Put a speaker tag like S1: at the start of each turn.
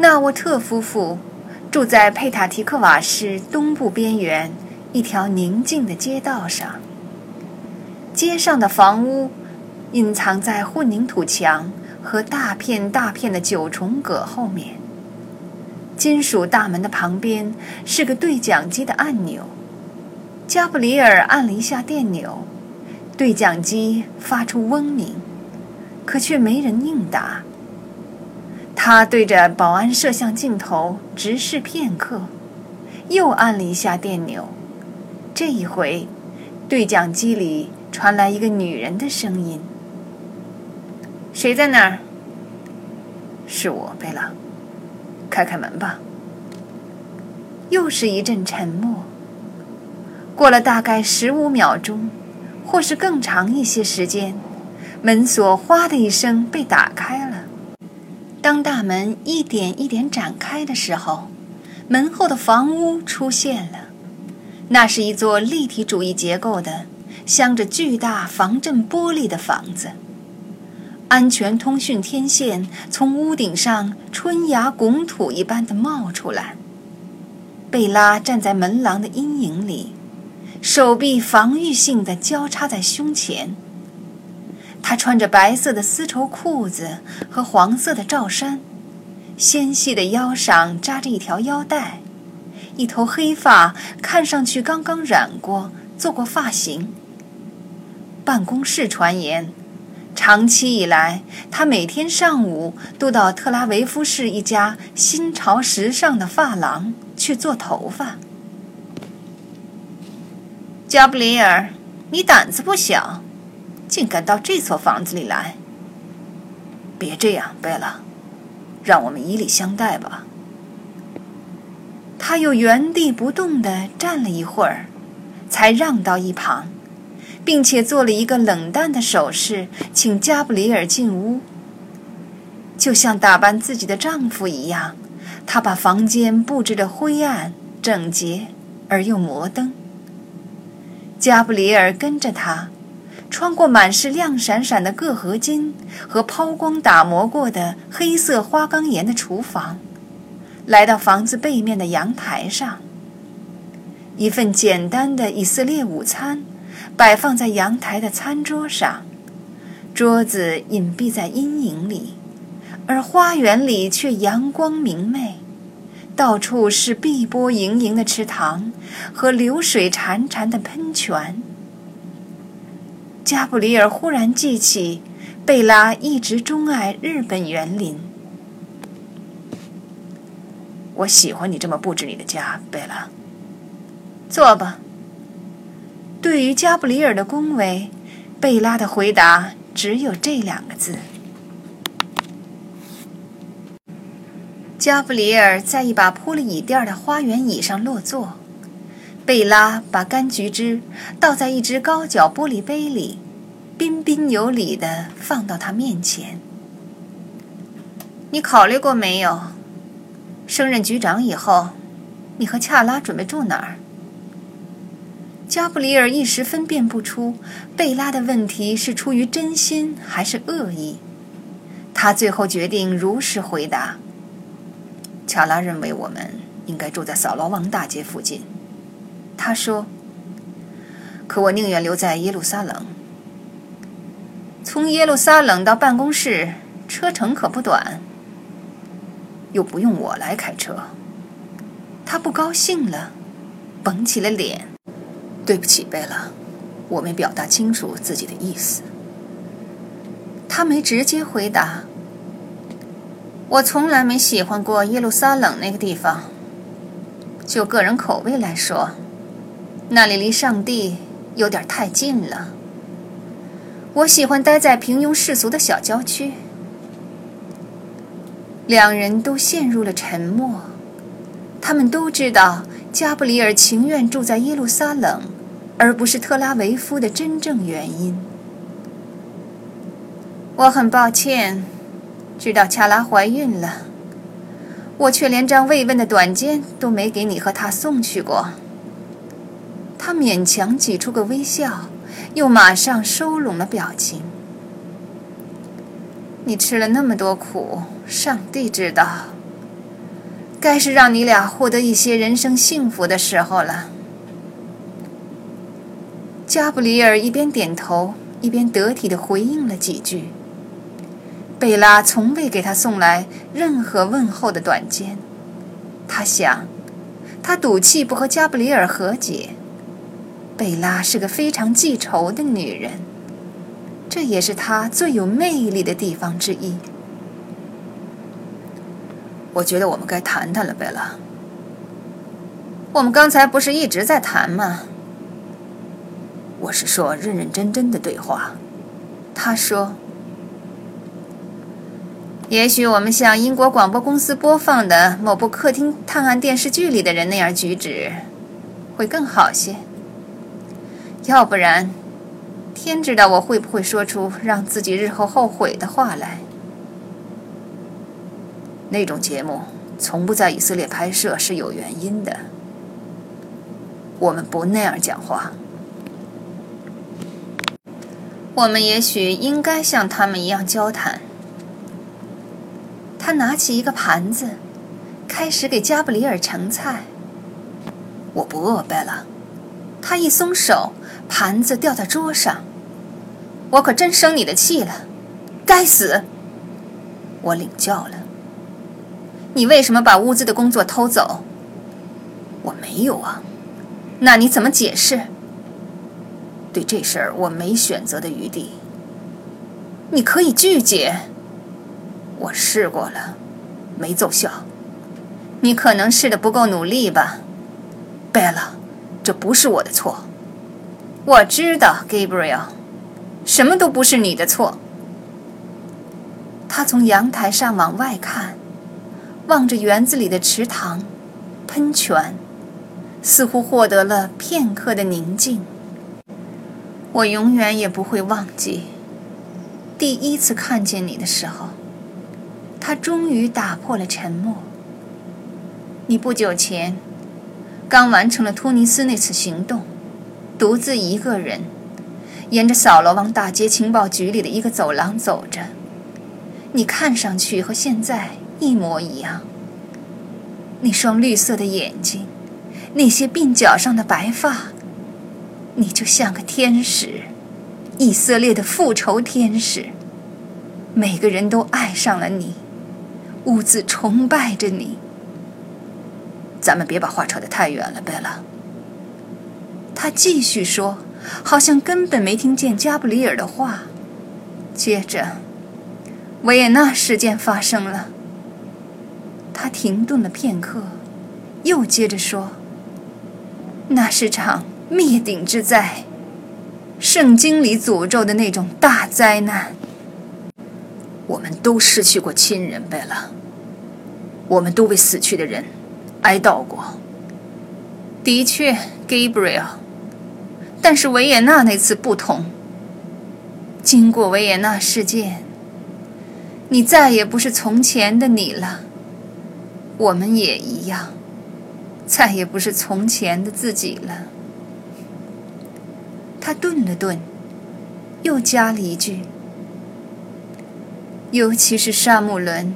S1: 纳沃特夫妇住在佩塔提克瓦市东部边缘一条宁静的街道上。街上的房屋隐藏在混凝土墙和大片大片的九重葛后面。金属大门的旁边是个对讲机的按钮。加布里尔按了一下电钮，对讲机发出嗡鸣，可却没人应答。他对着保安摄像镜头直视片刻，又按了一下电钮。这一回，对讲机里传来一个女人的声音：“谁在那儿？”“
S2: 是我，贝拉。开开门吧。”
S1: 又是一阵沉默。过了大概十五秒钟，或是更长一些时间，门锁“哗”的一声被打开了。当大门一点一点展开的时候，门后的房屋出现了。那是一座立体主义结构的、镶着巨大防震玻璃的房子。安全通讯天线从屋顶上春芽拱土一般的冒出来。贝拉站在门廊的阴影里，手臂防御性的交叉在胸前。他穿着白色的丝绸裤子和黄色的罩衫，纤细的腰上扎着一条腰带，一头黑发看上去刚刚染过、做过发型。办公室传言，长期以来，他每天上午都到特拉维夫市一家新潮时尚的发廊去做头发。加布里尔，你胆子不小。竟敢到这所房子里来！
S2: 别这样，贝拉，让我们以礼相待吧。
S1: 他又原地不动地站了一会儿，才让到一旁，并且做了一个冷淡的手势，请加布里尔进屋。就像打扮自己的丈夫一样，他把房间布置得灰暗、整洁而又摩登。加布里尔跟着他。穿过满是亮闪闪的铬合金和抛光打磨过的黑色花岗岩的厨房，来到房子背面的阳台上。一份简单的以色列午餐摆放在阳台的餐桌上，桌子隐蔽在阴影里，而花园里却阳光明媚，到处是碧波盈盈的池塘和流水潺潺的喷泉。加布里尔忽然记起，贝拉一直钟爱日本园林。
S2: 我喜欢你这么布置你的家，贝拉。
S1: 坐吧。对于加布里尔的恭维，贝拉的回答只有这两个字。加布里尔在一把铺了椅垫的花园椅上落座。贝拉把柑橘汁倒在一只高脚玻璃杯里，彬彬有礼地放到他面前。你考虑过没有？升任局长以后，你和恰拉准备住哪儿？加布里尔一时分辨不出贝拉的问题是出于真心还是恶意，他最后决定如实回答：
S2: 恰拉认为我们应该住在扫罗王大街附近。
S1: 他说：“
S2: 可我宁愿留在耶路撒冷。
S1: 从耶路撒冷到办公室车程可不短，
S2: 又不用我来开车。”
S1: 他不高兴了，绷起了脸。
S2: “对不起，贝拉，我没表达清楚自己的意思。”
S1: 他没直接回答。“我从来没喜欢过耶路撒冷那个地方。就个人口味来说。”那里离上帝有点太近了。我喜欢待在平庸世俗的小郊区。两人都陷入了沉默。他们都知道加布里尔情愿住在耶路撒冷，而不是特拉维夫的真正原因。我很抱歉，知道恰拉怀孕了，我却连张慰问的短笺都没给你和她送去过。他勉强挤出个微笑，又马上收拢了表情。你吃了那么多苦，上帝知道。该是让你俩获得一些人生幸福的时候了。加布里尔一边点头，一边得体地回应了几句。贝拉从未给他送来任何问候的短笺。他想，他赌气不和加布里尔和解。贝拉是个非常记仇的女人，这也是她最有魅力的地方之一。
S2: 我觉得我们该谈谈了，贝拉。
S1: 我们刚才不是一直在谈吗？
S2: 我是说认认真真的对话。
S1: 他说：“也许我们像英国广播公司播放的某部客厅探案电视剧里的人那样举止，会更好些。要不然，天知道我会不会说出让自己日后后悔的话来。”
S2: 那种节目从不在以色列拍摄是有原因的。我们不那样讲话。
S1: 我们也许应该像他们一样交谈。他拿起一个盘子，开始给加布里尔盛菜。
S2: 我不饿，贝拉。
S1: 他一松手，盘子掉在桌上。我可真生你的气了！该死！
S2: 我领教了。
S1: 你为什么把乌兹的工作偷走？
S2: 我没有啊。
S1: 那你怎么解释？
S2: 对这事儿，我没选择的余地。
S1: 你可以拒绝。
S2: 我试过了，没奏效。
S1: 你可能试的不够努力吧，
S2: 贝拉。这不是我的错。
S1: 我知道，Gabriel，什么都不是你的错。他从阳台上往外看，望着园子里的池塘、喷泉，似乎获得了片刻的宁静。我永远也不会忘记第一次看见你的时候。他终于打破了沉默。你不久前刚完成了突尼斯那次行动，独自一个人沿着扫罗王大街情报局里的一个走廊走着。你看上去和现在一模一样。那双绿色的眼睛，那些鬓角上的白发。你就像个天使，以色列的复仇天使。每个人都爱上了你，兀自崇拜着你。
S2: 咱们别把话扯得太远了，贝拉。
S1: 他继续说，好像根本没听见加布里尔的话。接着，维也纳事件发生了。他停顿了片刻，又接着说：“那是场……”灭顶之灾，圣经里诅咒的那种大灾难。
S2: 我们都失去过亲人，贝拉。我们都为死去的人哀悼过。
S1: 的确，Gabriel。但是维也纳那次不同。经过维也纳事件，你再也不是从前的你了。我们也一样，再也不是从前的自己了。他顿了顿，又加了一句：“尤其是沙姆伦。”